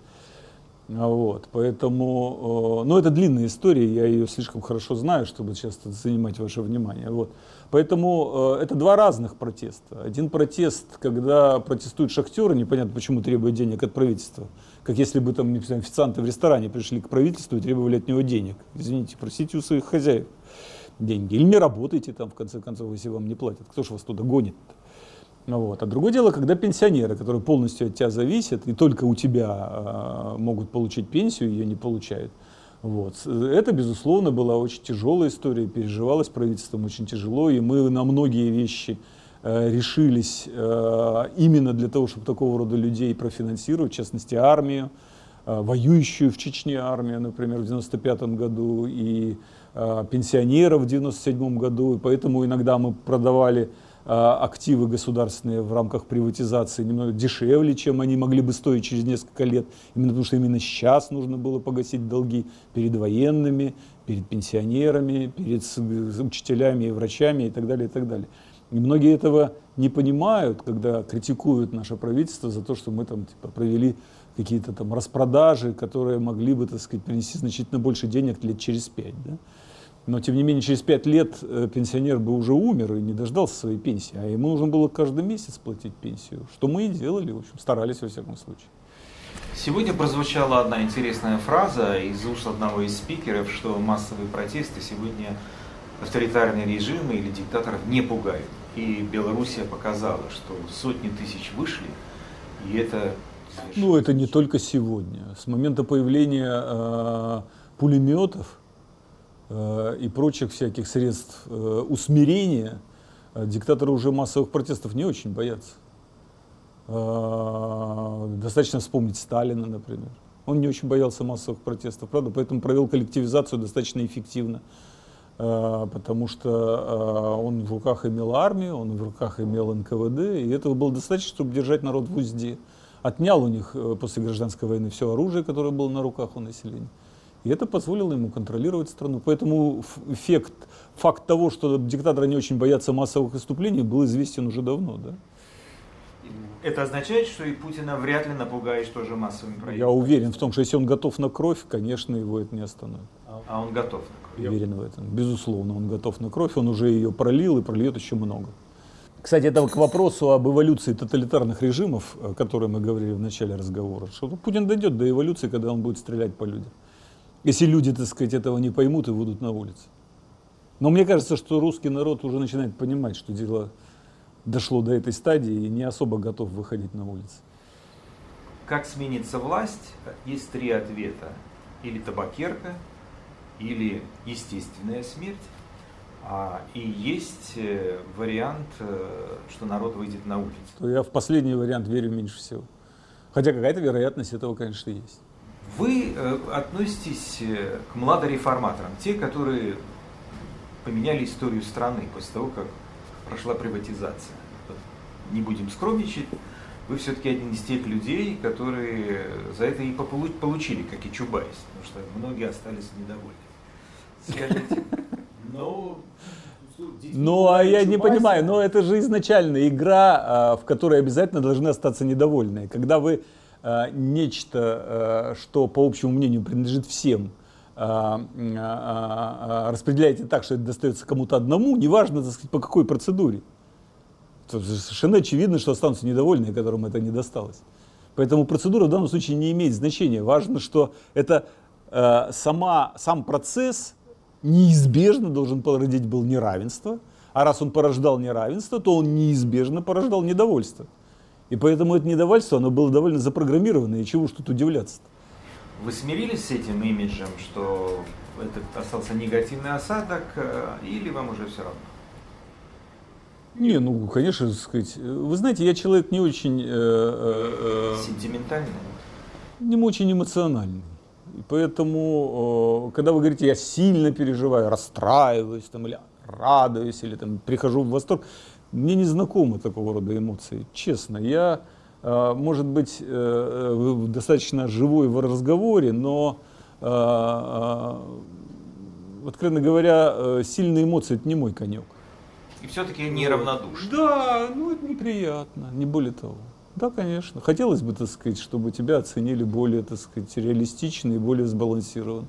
А Вот, поэтому, э, ну, это длинная история, я ее слишком хорошо знаю, чтобы сейчас занимать ваше внимание. Вот. Поэтому э, это два разных протеста. Один протест, когда протестуют шахтеры, непонятно почему требуют денег от правительства, как если бы там, не официанты в ресторане пришли к правительству и требовали от него денег. Извините, просите у своих хозяев деньги. Или не работайте там, в конце концов, если вам не платят. Кто же вас туда гонит? Ну Вот. А другое дело, когда пенсионеры, которые полностью от тебя зависят, и только у тебя э, могут получить пенсию, ее не получают. Вот. Это, безусловно, была очень тяжелая история, переживалась правительством очень тяжело, и мы на многие вещи э, решились э, именно для того, чтобы такого рода людей профинансировать, в частности, армию, э, воюющую в Чечне армию, например, в 95 году, и пенсионеров в 97 году, и поэтому иногда мы продавали активы государственные в рамках приватизации немного дешевле, чем они могли бы стоить через несколько лет, именно потому что именно сейчас нужно было погасить долги перед военными, перед пенсионерами, перед учителями и врачами и так далее, и так далее. И многие этого не понимают, когда критикуют наше правительство за то, что мы там типа, провели какие-то там распродажи, которые могли бы, так сказать, принести значительно больше денег лет через пять. Да? Но, тем не менее, через пять лет э, пенсионер бы уже умер и не дождался своей пенсии, а ему нужно было каждый месяц платить пенсию, что мы и делали, в общем, старались во всяком случае. Сегодня прозвучала одна интересная фраза из уст одного из спикеров, что массовые протесты сегодня авторитарные режимы или диктаторов не пугают. И Белоруссия показала, что сотни тысяч вышли, и это... Ну, это не только сегодня. С момента появления э, пулеметов и прочих всяких средств э, усмирения э, диктаторы уже массовых протестов не очень боятся. Э, достаточно вспомнить Сталина, например. Он не очень боялся массовых протестов, правда, поэтому провел коллективизацию достаточно эффективно. Э, потому что э, он в руках имел армию, он в руках имел НКВД, и этого было достаточно, чтобы держать народ в узде. Отнял у них э, после гражданской войны все оружие, которое было на руках у населения. И это позволило ему контролировать страну. Поэтому эффект, факт того, что диктаторы не очень боятся массовых выступлений, был известен уже давно. Да? Это означает, что и Путина вряд ли напугаешь тоже массовыми протестами. Я уверен в том, что если он готов на кровь, конечно, его это не остановит. А он готов. Уверен в этом. Безусловно, он готов на кровь, он уже ее пролил и прольет еще много. Кстати, это к вопросу об эволюции тоталитарных режимов, о которой мы говорили в начале разговора, что Путин дойдет до эволюции, когда он будет стрелять по людям. Если люди, так сказать, этого не поймут и выйдут на улицы. Но мне кажется, что русский народ уже начинает понимать, что дело дошло до этой стадии и не особо готов выходить на улицы. Как сменится власть, есть три ответа. Или табакерка, или естественная смерть, а, и есть э, вариант, э, что народ выйдет на улицу. Я в последний вариант верю меньше всего. Хотя какая-то вероятность этого, конечно, есть. Вы э, относитесь э, к младореформаторам, те, которые поменяли историю страны после того, как прошла приватизация. Не будем скромничать, вы все-таки один из тех людей, которые за это и получили, как и Чубайс, потому что многие остались недовольны. Скажите, ну... Ну, а я не понимаю, но это же изначально игра, а, в которой обязательно должны остаться недовольные. Когда вы нечто, а, что, по общему мнению, принадлежит всем, а, распределяете так, что это достается кому-то одному, неважно, так сказать, по какой процедуре. Совершенно очевидно, что останутся недовольные, которым это не досталось. Поэтому процедура в данном случае не имеет значения. Важно, что это э, сама, сам процесс неизбежно должен породить был неравенство, а раз он порождал неравенство, то он неизбежно порождал недовольство. И поэтому это недовольство, оно было довольно запрограммировано, и чего уж тут удивляться -то. Вы смирились с этим имиджем, что это остался негативный осадок, э, или вам уже все равно? Не, ну, конечно, сказать. Вы знаете, я человек не очень... Э, э, э Сентиментальный? Не очень эмоциональный. И поэтому, э, когда вы говорите, я сильно переживаю, расстраиваюсь, там, или радуюсь, или там, прихожу в восторг, мне не знакомы такого рода эмоции. Честно, я Э, может быть э, э, достаточно живой в разговоре, но, откровенно говоря, сильные эмоции – это не мой конек. И все-таки неравнодушно. Да, ну это неприятно, не более того. Да, конечно. Хотелось бы, так сказать, чтобы тебя оценили более, так сказать, реалистично и более сбалансированно.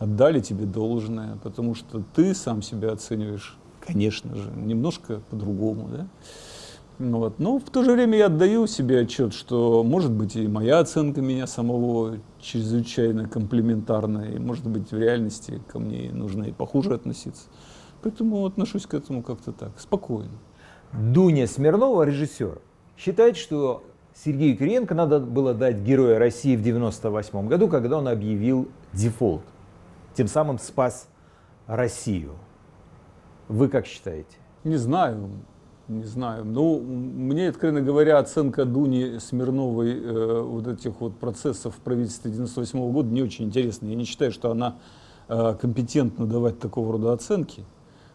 Отдали тебе должное, потому что ты сам себя оцениваешь, конечно же, немножко по-другому, да. Вот. Но в то же время я отдаю себе отчет, что может быть и моя оценка меня самого чрезвычайно комплементарная, и может быть в реальности ко мне нужно и похуже относиться. Поэтому отношусь к этому как-то так, спокойно. Дуня Смирнова, режиссер, считает, что Сергею Кириенко надо было дать Героя России в 1998 году, когда он объявил дефолт. Тем самым спас Россию. Вы как считаете? Не знаю не знаю. Ну, мне, откровенно говоря, оценка Дуни Смирновой э, вот этих вот процессов в правительстве 98 -го года не очень интересна. Я не считаю, что она э, компетентна давать такого рода оценки.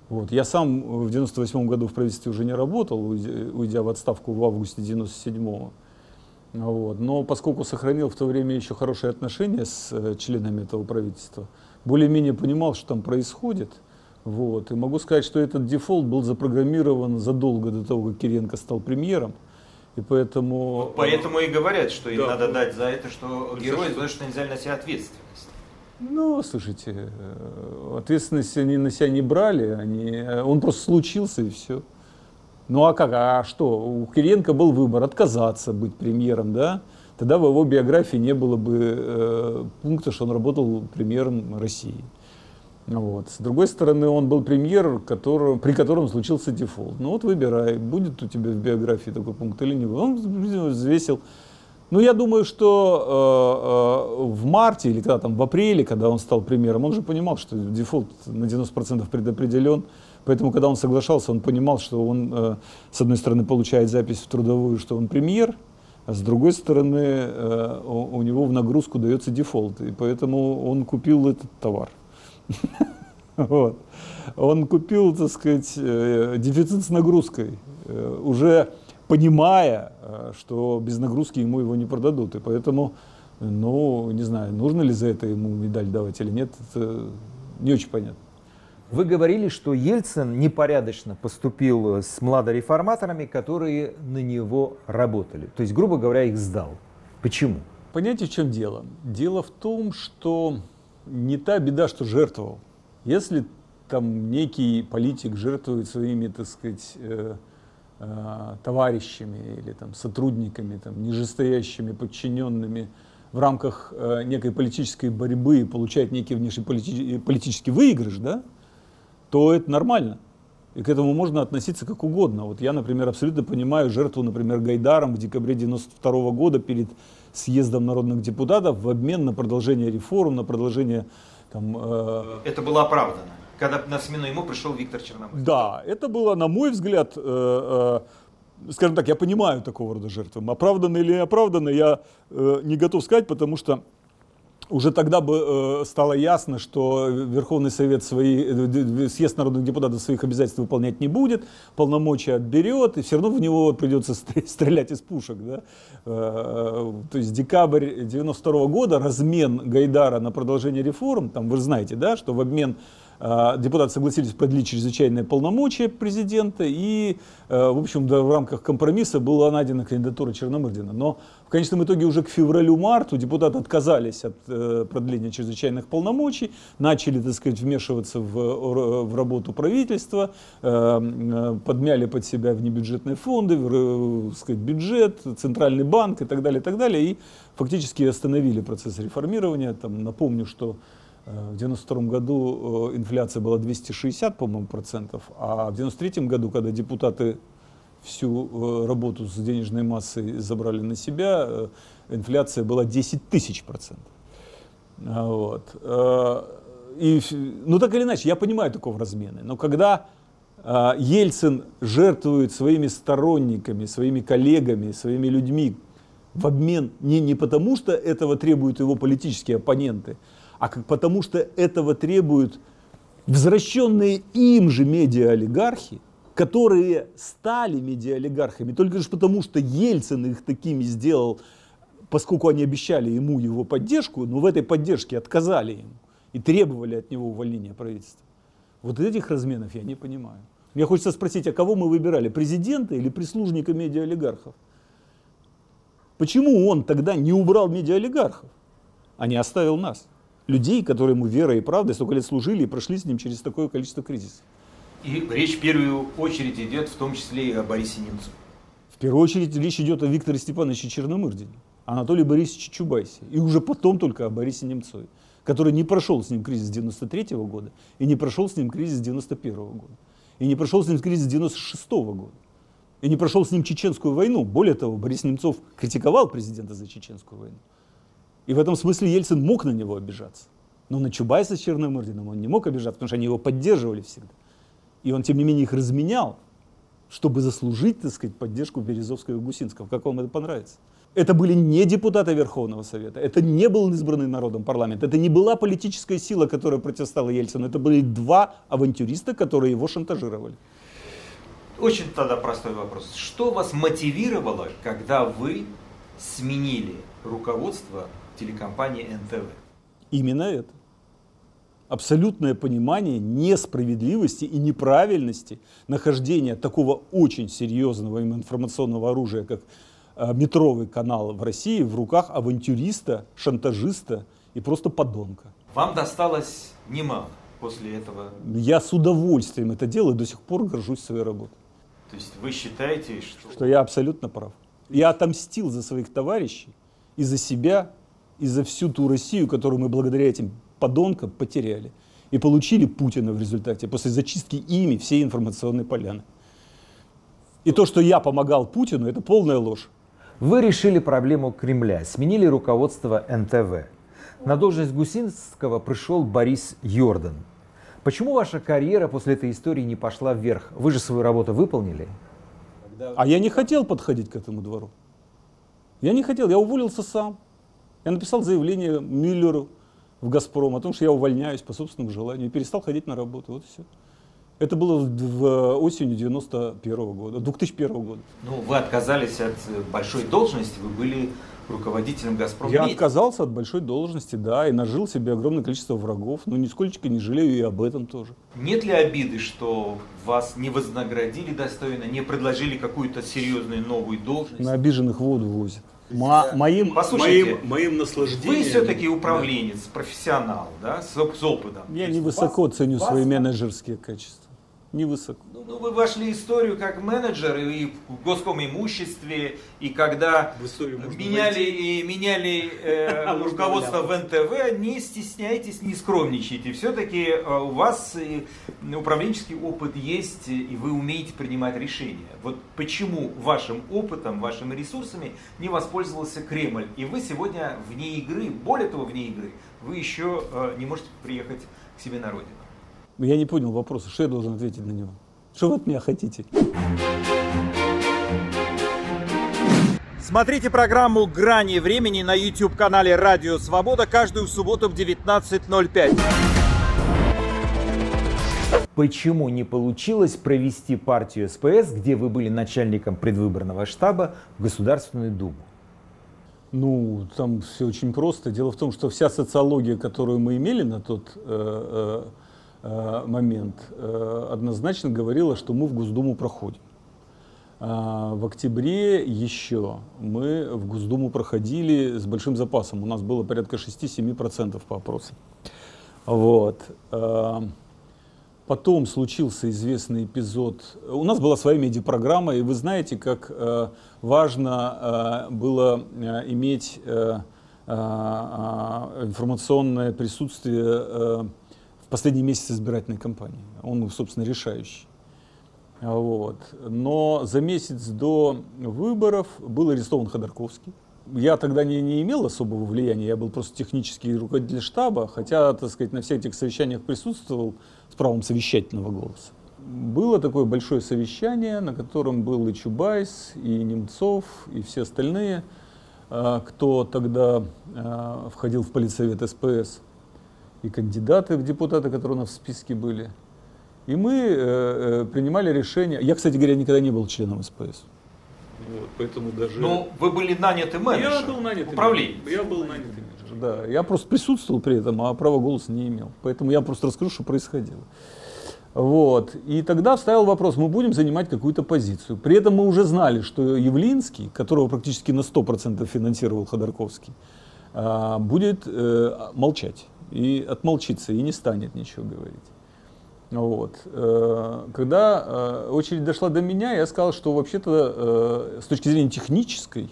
Вот. Я сам в 98 году в правительстве уже не работал, уйдя в отставку в августе 97-го. Вот. Но поскольку сохранил в то время еще хорошие отношения с э, членами этого правительства, более-менее понимал, что там происходит – вот. И могу сказать, что этот дефолт был запрограммирован задолго до того, как Киренко стал премьером. И поэтому... Вот поэтому и говорят, что им да. надо дать за это, что герой, за что нельзя на себя ответственность. Ну, слушайте, э, ответственность они на себя не брали, они, э, он просто случился и все. Ну а как, а что? У Киренко был выбор отказаться быть премьером, да? Тогда в его биографии не было бы э, пункта, что он работал премьером России. Вот. С другой стороны, он был премьер, который, при котором случился дефолт. Ну вот выбирай, будет у тебя в биографии такой пункт или не. Он взвесил. Ну, я думаю, что э, э, в марте или когда там в апреле, когда он стал премьером, он же понимал, что дефолт на 90% предопределен. Поэтому, когда он соглашался, он понимал, что он, э, с одной стороны, получает запись в трудовую, что он премьер, а с другой стороны, э, у, у него в нагрузку дается дефолт. И поэтому он купил этот товар. Вот. Он купил, так сказать, э, дефицит с нагрузкой, э, уже понимая, э, что без нагрузки ему его не продадут. И поэтому, ну, не знаю, нужно ли за это ему медаль давать или нет, это не очень понятно. Вы говорили, что Ельцин непорядочно поступил с младореформаторами, которые на него работали. То есть, грубо говоря, их сдал. Почему? Понимаете, в чем дело? Дело в том, что не та беда, что жертвовал. Если там некий политик жертвует своими, так сказать, э, э, товарищами или там, сотрудниками, там, нижестоящими подчиненными в рамках э, некой политической борьбы и получает некий внешний полити- политический выигрыш, да, то это нормально. И к этому можно относиться как угодно. Вот я, например, абсолютно понимаю жертву, например, Гайдаром в декабре 92 года перед съездом народных депутатов в обмен на продолжение реформ, на продолжение там... Э... Это было оправдано, когда на смену ему пришел Виктор Черномырдин. Да, это было, на мой взгляд, э, э, скажем так, я понимаю такого рода жертвы. Оправданно или не оправданно, я э, не готов сказать, потому что уже тогда бы э, стало ясно, что Верховный Совет свои, э, съезд народных депутатов своих обязательств выполнять не будет, полномочия отберет, и все равно в него придется стрелять из пушек. Да? Э, то есть декабрь 92 года, размен Гайдара на продолжение реформ, там вы знаете, да, что в обмен депутаты согласились продлить чрезвычайные полномочия президента, и, э, в общем, в рамках компромисса была найдена кандидатура Черномырдина. Но в конечном итоге уже к февралю-марту депутаты отказались от э, продления чрезвычайных полномочий, начали, так сказать, вмешиваться в, в работу правительства, э, подмяли под себя внебюджетные фонды, так сказать, бюджет, центральный банк и так далее, и так далее, и фактически остановили процесс реформирования. Там, напомню, что Э, в 92 году э, инфляция была 260, по-моему, процентов, а в 93 году, когда депутаты всю э, работу с денежной массой забрали на себя, инфляция была 10 тысяч процентов. А, вот. И, ну так или иначе, я понимаю такого размены, но когда Ельцин жертвует своими сторонниками, своими коллегами, своими людьми в обмен не, не потому, что этого требуют его политические оппоненты, а как, потому что этого требуют возвращенные им же медиа-олигархи, которые стали медиа-олигархами только лишь потому, что Ельцин их такими сделал, поскольку они обещали ему его поддержку, но в этой поддержке отказали ему и требовали от него увольнения правительства. Вот этих разменов я не понимаю. Мне хочется спросить, а кого мы выбирали, президента или прислужника медиа-олигархов? Почему он тогда не убрал медиа-олигархов, а не оставил нас? Людей, которые ему верой и правдой столько лет служили и прошли с ним через такое количество кризисов. И речь в первую очередь идет в том числе и о Борисе Немцове. В первую очередь речь идет о Викторе Степановиче Черномырдине, Анатолии Борисовиче Чубайсе. И уже потом только о Борисе Немцове, который не прошел с ним кризис 93 -го года и не прошел с ним кризис 91 -го года. И не прошел с ним кризис 96 -го года. И не прошел с ним чеченскую войну. Более того, Борис Немцов критиковал президента за чеченскую войну. И в этом смысле Ельцин мог на него обижаться. Но на Чубайса с Черномырдиным он не мог обижаться, потому что они его поддерживали всегда. И он, тем не менее, их разменял, чтобы заслужить, так сказать, поддержку Березовского и Гусинского. Как вам это понравится? Это были не депутаты Верховного Совета, это не был избранный народом парламент, это не была политическая сила, которая противостояла Ельцину, это были два авантюриста, которые его шантажировали. Очень тогда простой вопрос. Что вас мотивировало, когда вы сменили руководство телекомпании НТВ. Именно это. Абсолютное понимание несправедливости и неправильности нахождения такого очень серьезного информационного оружия, как э, метровый канал в России, в руках авантюриста, шантажиста и просто подонка. Вам досталось немало после этого? Я с удовольствием это делаю, до сих пор горжусь своей работой. То есть вы считаете, что... Что я абсолютно прав. Я отомстил за своих товарищей и за себя и за всю ту Россию, которую мы благодаря этим подонкам потеряли. И получили Путина в результате, после зачистки ими всей информационной поляны. И то, что я помогал Путину, это полная ложь. Вы решили проблему Кремля, сменили руководство НТВ. На должность Гусинского пришел Борис Йордан. Почему ваша карьера после этой истории не пошла вверх? Вы же свою работу выполнили. А я не хотел подходить к этому двору. Я не хотел, я уволился сам. Я написал заявление Мюллеру в «Газпром» о том, что я увольняюсь по собственному желанию и перестал ходить на работу. Вот и все. Это было в осенью 91 -го года, 2001 года. Ну, вы отказались от большой должности, вы были руководителем «Газпром». Я отказался от большой должности, да, и нажил себе огромное количество врагов, но нисколько не жалею и об этом тоже. Нет ли обиды, что вас не вознаградили достойно, не предложили какую-то серьезную новую должность? На обиженных воду возят. Мо моим, Послушайте, моим, моим наслаждением. Вы все-таки управленец, да. профессионал, да, с, с опытом. Я невысоко вас, ценю вас, свои менеджерские качества невысоко. Ну, ну, вы вошли в историю как менеджер и в госком имуществе, и когда меняли, и меняли э, руководство в НТВ, не стесняйтесь, не скромничайте. Все-таки э, у вас э, управленческий опыт есть, и вы умеете принимать решения. Вот почему вашим опытом, вашими ресурсами не воспользовался Кремль, и вы сегодня вне игры, более того, вне игры, вы еще э, не можете приехать к себе на родину. Я не понял вопроса, что я должен ответить на него? Что вы от меня хотите? Смотрите программу «Грани времени» на YouTube-канале «Радио Свобода» каждую субботу в 19.05. Почему не получилось провести партию СПС, где вы были начальником предвыборного штаба, в Государственную Думу? Ну, там все очень просто. Дело в том, что вся социология, которую мы имели на тот э, э, момент, э, однозначно говорила, что мы в Госдуму проходим. А, В октябре еще мы в Госдуму проходили с большим запасом. У нас было порядка 6-7% по опросам. Вот. А, Потом случился известный эпизод. У нас была своя медиапрограмма, и вы знаете, как э, важно э, было э, иметь э, э, э, информационное присутствие э, последний месяц избирательной кампании. Он, собственно, решающий. Вот. Но за месяц до выборов был арестован Ходорковский. Я тогда не, не имел особого влияния, я был просто технический руководитель штаба, хотя, так сказать, на всех этих совещаниях присутствовал с правом совещательного голоса. Было такое большое совещание, на котором был и Чубайс, и Немцов, и все остальные, а, кто тогда а, входил в политсовет СПС, и кандидаты в депутаты, которые у нас в списке были. И мы э, э, принимали решение. Я, кстати говоря, никогда не был членом СПС. Вот, поэтому даже... Ну, вы были наняты менеджером, я был нанятый управленец. менеджер. Я был нанятый менеджер, да. Я просто присутствовал при этом, а права голоса не имел. Поэтому я просто расскажу, что происходило. Вот. И тогда вставил вопрос, мы будем занимать какую-то позицию. При этом мы уже знали, что Явлинский, которого практически на 100% финансировал Ходорковский, а, будет э, молчать и отмолчится, и не станет ничего говорить. Вот. Э, Когда э, очередь дошла до меня, я сказал, что вообще-то э, с точки зрения технической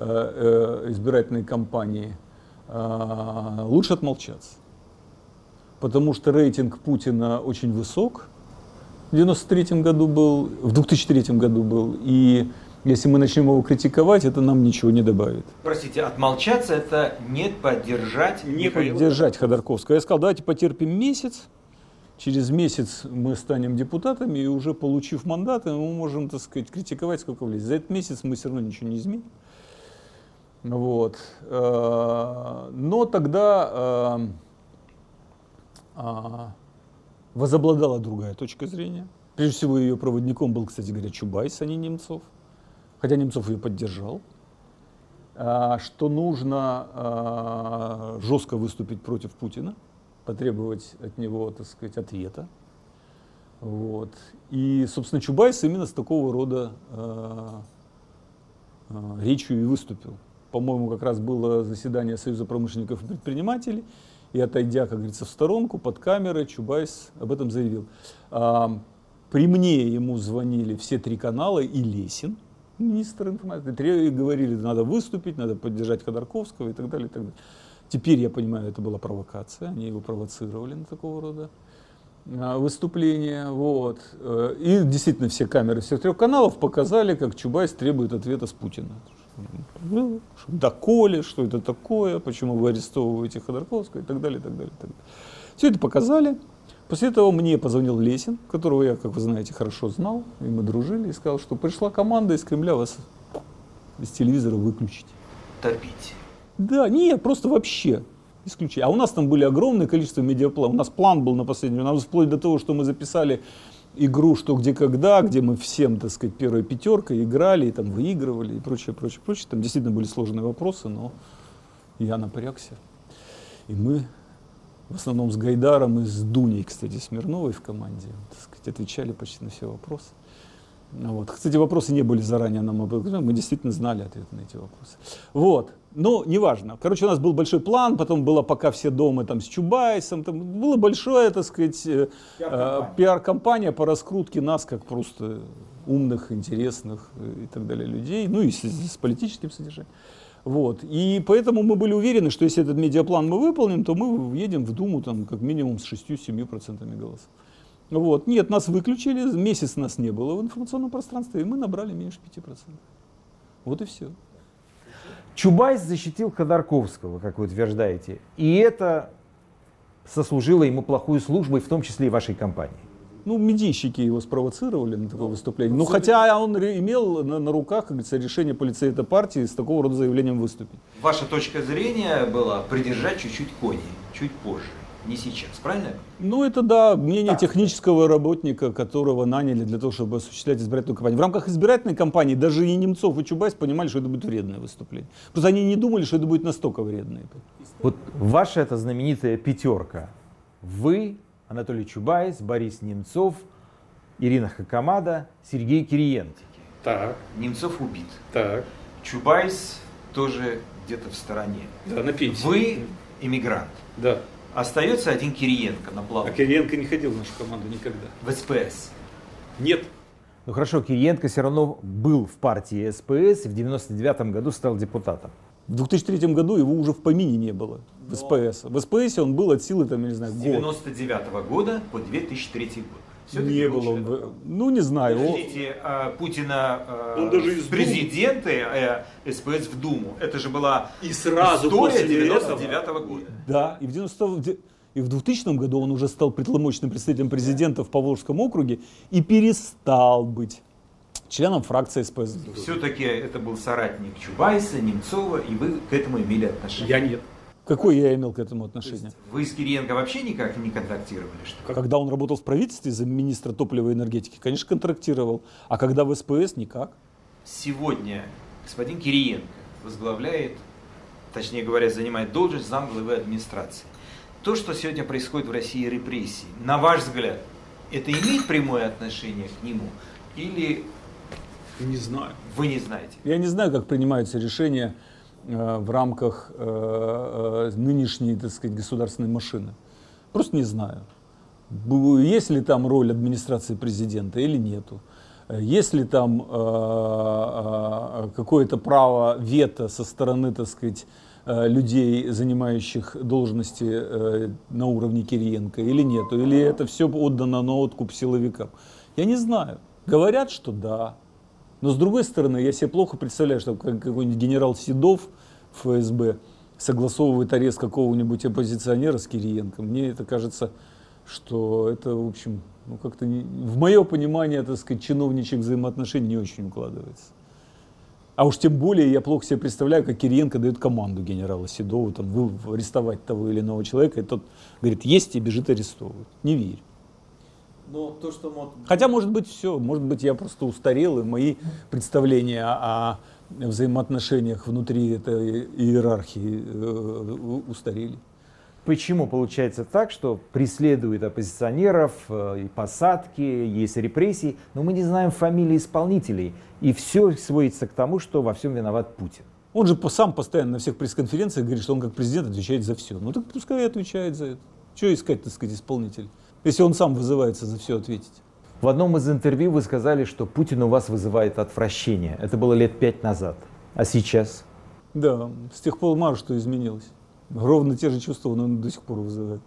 избирательной кампании лучше отмолчаться. Потому что рейтинг Путина очень высок. В 93 году был, в 2003 году был. И если мы начнем его критиковать, это нам ничего не добавит. Простите, отмолчаться это не поддержать Не Михаила поддержать Ходорковского. Я сказал, давайте потерпим месяц. Через месяц мы станем депутатами, и уже получив мандаты, мы можем, так сказать, критиковать сколько влезет. За этот месяц мы все равно ничего не изменим. Вот. Э, Но тогда э, а, возобладала другая точка зрения. Прежде всего, ее проводником был, кстати говоря, Чубайс, а не Немцов. Хотя Немцов ее поддержал. А, Что нужно а, жестко выступить против Путина, потребовать от него, так сказать, ответа. Вот. И, собственно, Чубайс именно с такого рода а, речью и выступил. По-моему, как раз было заседание Союза промышленников и предпринимателей, и отойдя, как говорится, в сторонку, под камерой, Чубайс об этом заявил. При мне ему звонили все три канала и Лесин, министр информации, три- и говорили, надо выступить, надо поддержать Ходорковского и так далее, и так далее. Теперь я понимаю, это была провокация, они его провоцировали на такого рода а, выступления. Вот. Э, И действительно все камеры всех трех каналов показали, как Чубайс требует ответа с Путина. Ну, Доколе, что это такое, почему вы арестовываете Ходорковского и так далее, и так далее, и так далее. Все это показали. После этого мне позвонил Лесин, которого я, как вы знаете, хорошо знал, и мы дружили, и сказал, что пришла команда из Кремля вас из телевизора выключить. Топить. Да, нет, просто вообще исключение. А у нас там были огромное количество медиапланов. У нас план был на последний. У нас вплоть до того, что мы записали игру «Что, где, когда», где мы всем, так сказать, первая пятерка играли, и там выигрывали и прочее, прочее, прочее. Там действительно были сложные вопросы, но я напрягся. И мы в основном с Гайдаром и с Дуней, кстати, Смирновой в команде, так сказать, отвечали почти на все вопросы. Ну Вот. Кстати, вопросы не были заранее нам обозначены, мы действительно знали ответы на эти вопросы. Вот. Но неважно. Короче, у нас был большой план, потом было пока все дома там с Чубайсом, там было большое, так сказать, э, э, пиар-компания по раскрутке нас как просто умных, интересных э, и так далее людей, ну и с, с политическим содержанием. Вот. И поэтому мы были уверены, что если этот медиаплан мы выполним, то мы въедем в Думу там, как минимум с 6-7% голосов. Вот. Нет, нас выключили, месяц нас не было в информационном пространстве, и мы набрали меньше 5%. Вот и все. Чубайс защитил Ходорковского, как вы утверждаете, и это сослужило ему плохую службу, и в том числе и вашей компании. Ну, медийщики его спровоцировали на такое выступление. Ну, хотя он имел на, на руках, как говорится, решение полицейта партии с такого рода заявлением выступить. Ваша точка зрения была придержать чуть-чуть кони, чуть позже, не сейчас, правильно? Ну, это да, мнение технического работника, которого наняли для того, чтобы осуществлять избирательную кампанию. В рамках избирательной кампании даже и Немцов, и Чубайс понимали, что это будет вредное выступление. Просто они не думали, что это будет настолько вредное. Вот ваша эта знаменитая пятерка, вы, Анатолий Чубайс, Борис Немцов, Ирина Хакамада, Сергей Кириенко. Так, Немцов убит. так. Чубайс тоже где-то в стороне. Да, на пенсии. Вы иммигрант. Да. Остается один Кириенко на плаву. А Кириенко не ходил в нашу команду никогда. В СПС. Нет. Ну хорошо, Кириенко все равно был в партии СПС и в 99 году стал депутатом. В 2003 году его уже в помине не было в СПС. В СПС он был от силы, там, я не знаю, С год. 99 года по 2003 год. Всё-таки Не был было он. Ну, не знаю. Подождите, а, Путина Он даже из в президенты э, СПС в Думу. Это же была И сразу история после 99 года. Да, и в 90 в де- и в 2000 году он уже стал полномочным представителем президента в Павловском округе и перестал быть членом фракции СПС. Все-таки это был соратник Чубайса, Немцова, и вы к этому имели отношение. нет. Какое я имел к этому отношение? Вы с Кириенко вообще никак не контактировали? Что? ли? Когда он работал в правительстве за министра топлива и энергетики, конечно, контрактировал. А когда в СПС, никак. Сегодня господин Кириенко возглавляет, точнее говоря, занимает должность замглавы администрации. То, что сегодня происходит в России репрессии, на ваш взгляд, это имеет прямое отношение к нему? Или Не знаю. вы не знаете? Я не знаю, как принимаются решения э, в рамках э, э, нынешней, так сказать, государственной машины. Просто не знаю. Есть ли там роль администрации президента или нету. Есть ли там э, э, какое-то право вето со стороны, так сказать, э, людей, занимающих должности э, на уровне Кириенко или нету. Или это все отдано на откуп силовикам. Я не знаю. Говорят, что да. Но с другой стороны, я себе плохо представляю, что как- какой-нибудь генерал Седов ФСБ согласовывает арест какого-нибудь оппозиционера с Кириенко. Мне это кажется, что это, в общем, ну как-то не- в мое понимание, так сказать, чиновничьих взаимоотношений не очень укладывается. А уж тем более я плохо себе представляю, как Кириенко дает команду генерала Седову там, арестовать того или иного человека, и тот говорит, есть и бежит арестовывать. Не верю. Но то, что вот Хотя, может быть, все. Может быть, я просто устарел, и мои представления о взаимоотношениях внутри этой иерархии э, устарели. Почему получается так, что преследуют оппозиционеров, э, и посадки, есть репрессии, но мы не знаем фамилии исполнителей, и все сводится к тому, что во всем виноват Путин. Он же сам постоянно на всех пресс-конференциях говорит, что он как президент отвечает за все. Ну так пускай и отвечает за это. Что искать, так сказать, исполнитель? Если он сам вызывается за все ответить. В одном из интервью вы сказали, что Путин у вас вызывает отвращение. Это было лет пять назад. А сейчас? Да, с тех пор мало что изменилось. Ровно те же чувства он до сих пор вызывает.